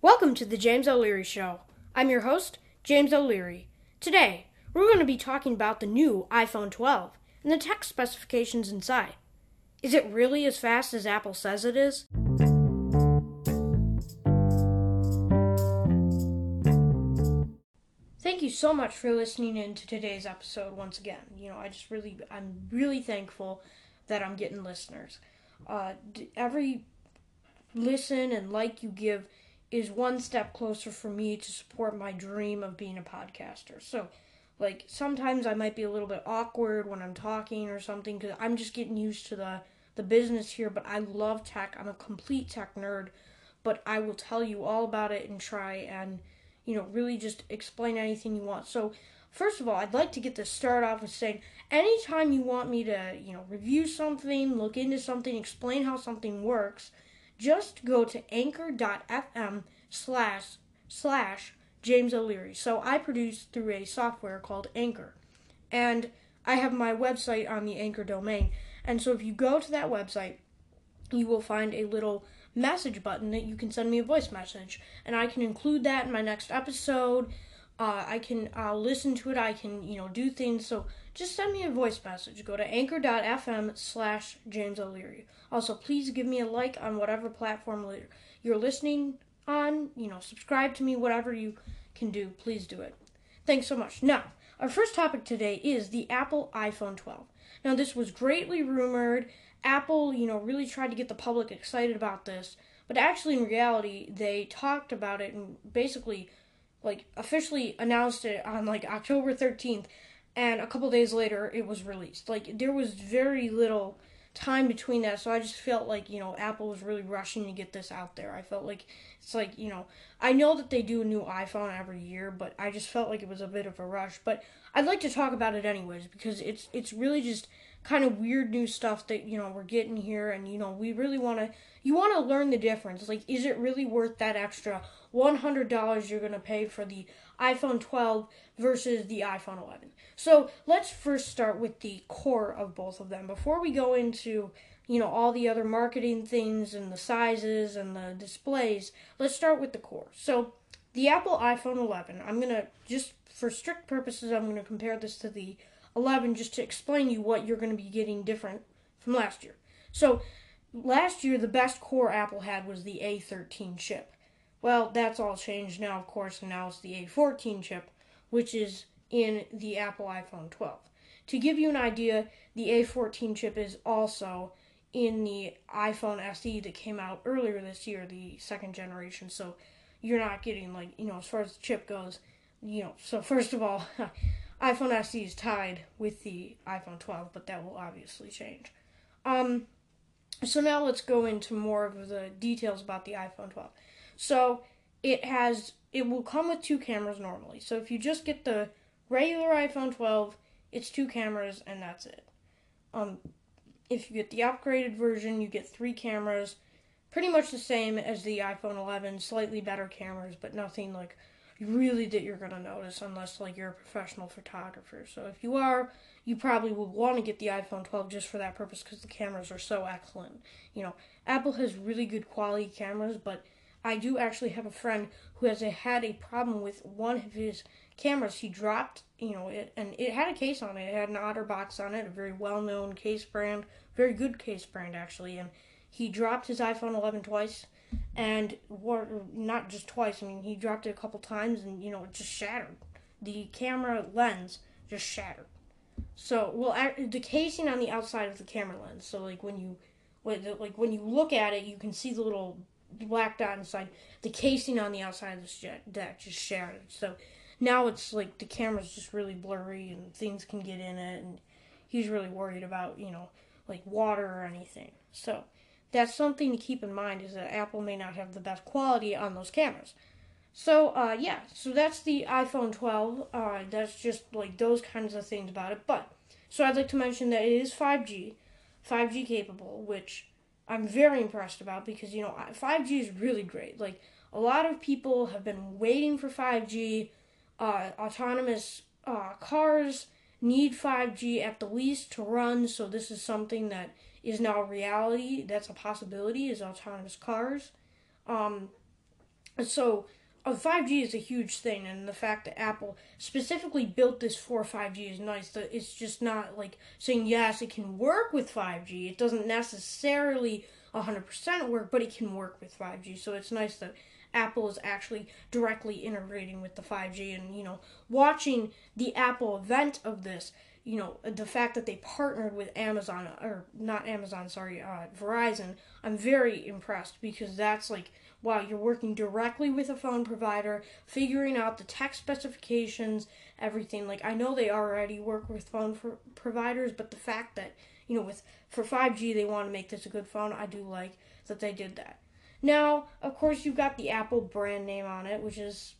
Welcome to the James O'Leary Show. I'm your host, James O'Leary. Today, we're going to be talking about the new iPhone 12 and the tech specifications inside. Is it really as fast as Apple says it is? Thank you so much for listening in to today's episode once again. You know, I just really, I'm really thankful that I'm getting listeners. Uh, every listen and like you give is one step closer for me to support my dream of being a podcaster. So, like sometimes I might be a little bit awkward when I'm talking or something because I'm just getting used to the the business here. But I love tech. I'm a complete tech nerd. But I will tell you all about it and try and you know really just explain anything you want. So. First of all, I'd like to get this start off with saying anytime you want me to, you know, review something, look into something, explain how something works, just go to anchor.fm slash slash James O'Leary. So I produce through a software called Anchor. And I have my website on the Anchor domain. And so if you go to that website, you will find a little message button that you can send me a voice message. And I can include that in my next episode. Uh, I can I'll listen to it. I can you know do things. So just send me a voice message. Go to anchor.fm slash James O'Leary. Also, please give me a like on whatever platform you're listening on. You know, subscribe to me, whatever you can do. Please do it. Thanks so much. Now, our first topic today is the Apple iPhone 12. Now, this was greatly rumored. Apple, you know, really tried to get the public excited about this, but actually, in reality, they talked about it and basically, like, officially announced it on like October 13th and a couple days later it was released. Like there was very little time between that, so I just felt like you know Apple was really rushing to get this out there. I felt like it's like you know I know that they do a new iPhone every year, but I just felt like it was a bit of a rush. But I'd like to talk about it anyways because it's it's really just kind of weird new stuff that you know we're getting here, and you know we really want to you want to learn the difference. Like, is it really worth that extra $100 you're going to pay for the iPhone 12 versus the iPhone 11? So, let's first start with the core of both of them. Before we go into, you know, all the other marketing things and the sizes and the displays, let's start with the core. So, the Apple iPhone 11, I'm going to just for strict purposes, I'm going to compare this to the 11 just to explain you what you're going to be getting different from last year. So, last year the best core Apple had was the A13 chip. Well, that's all changed now, of course, and now it's the A14 chip, which is in the Apple iPhone 12. To give you an idea, the A14 chip is also in the iPhone SE that came out earlier this year, the second generation. So you're not getting like, you know, as far as the chip goes, you know, so first of all, iPhone SE is tied with the iPhone 12, but that will obviously change. Um, so now let's go into more of the details about the iPhone 12. So it has it will come with two cameras normally. So if you just get the regular iPhone 12, it's two cameras and that's it. Um, if you get the upgraded version, you get three cameras, pretty much the same as the iPhone 11, slightly better cameras, but nothing like really that you're to notice unless like you're a professional photographer. So if you are, you probably would want to get the iPhone 12 just for that purpose because the cameras are so excellent. You know, Apple has really good quality cameras, but I do actually have a friend who has a, had a problem with one of his cameras. He dropped, you know, it and it had a case on it. It had an OtterBox on it, a very well-known case brand, very good case brand actually, and he dropped his iPhone 11 twice and what not just twice. I mean, he dropped it a couple times, and you know, it just shattered. The camera lens just shattered. So, well, the casing on the outside of the camera lens. So, like when you, like when you look at it, you can see the little black dot inside. The casing on the outside of the deck just shattered. So now it's like the camera's just really blurry and things can get in it, and he's really worried about you know like water or anything. So that's something to keep in mind is that Apple may not have the best quality on those cameras. So uh, yeah, so that's the iPhone 12. Uh, that's just like those kinds of things about it. But so I'd like to mention that it is 5G, 5G capable, which I'm very impressed about because you know 5G is really great. Like a lot of people have been waiting for 5G. Uh, autonomous uh, cars need 5G at the least to run, so this is something that is now reality. That's a possibility. Is autonomous cars. Um, so uh, 5G is a huge thing, and the fact that Apple specifically built this for 5G is nice. That it's just not like saying yes, it can work with 5G. It doesn't necessarily 100% work, but it can work with 5G. So it's nice that Apple is actually directly integrating with the 5G, and you know, watching the Apple event of this. You know the fact that they partnered with Amazon or not Amazon, sorry, uh, Verizon. I'm very impressed because that's like wow, you're working directly with a phone provider, figuring out the tech specifications, everything. Like I know they already work with phone providers, but the fact that you know with for 5G they want to make this a good phone, I do like that they did that. Now, of course, you've got the Apple brand name on it, which is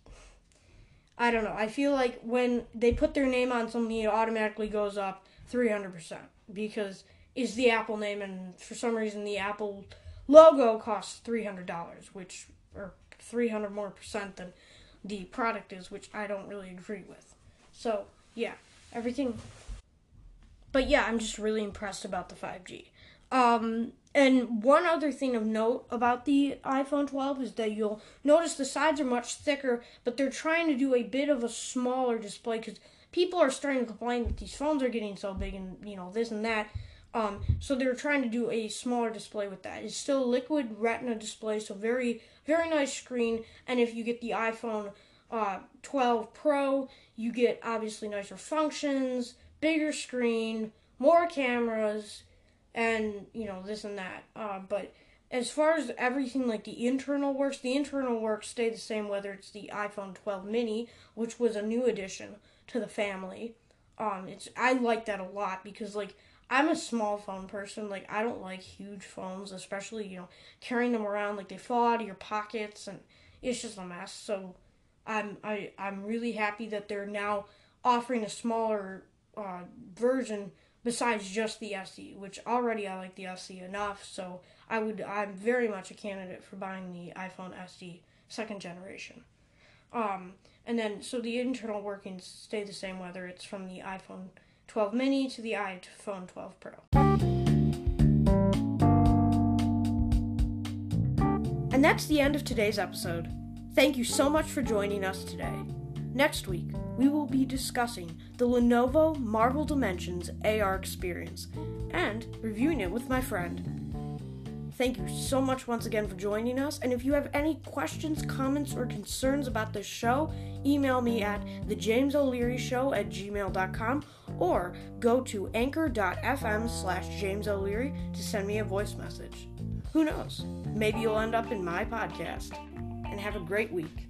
I don't know. I feel like when they put their name on something, it automatically goes up 300% because it's the Apple name, and for some reason, the Apple logo costs three hundred dollars, which or three hundred more percent than the product is, which I don't really agree with. So yeah, everything. But yeah, I'm just really impressed about the 5G. Um, and one other thing of note about the iPhone 12 is that you'll notice the sides are much thicker, but they're trying to do a bit of a smaller display because people are starting to complain that these phones are getting so big and you know this and that. Um, so they're trying to do a smaller display with that. It's still liquid retina display, so very, very nice screen. And if you get the iPhone uh, 12 Pro, you get obviously nicer functions, bigger screen, more cameras, and you know this and that. Uh, but as far as everything like the internal works, the internal works stay the same whether it's the iPhone 12 mini, which was a new addition to the family. Um, it's I like that a lot because like I'm a small phone person. Like I don't like huge phones, especially you know carrying them around. Like they fall out of your pockets, and it's just a mess. So I'm I I'm really happy that they're now offering a smaller uh, version besides just the SE, which already I like the SE enough. So I would I'm very much a candidate for buying the iPhone SE second generation. Um, and then so the internal workings stay the same whether it's from the iPhone 12 mini to the iPhone 12 Pro. And that's the end of today's episode. Thank you so much for joining us today. Next week, we will be discussing the Lenovo Marvel Dimensions AR experience and reviewing it with my friend, Thank you so much once again for joining us. And if you have any questions, comments, or concerns about this show, email me at thejamesO'Leary at gmail.com or go to anchor.fm slash jameso'leary to send me a voice message. Who knows? Maybe you'll end up in my podcast. And have a great week.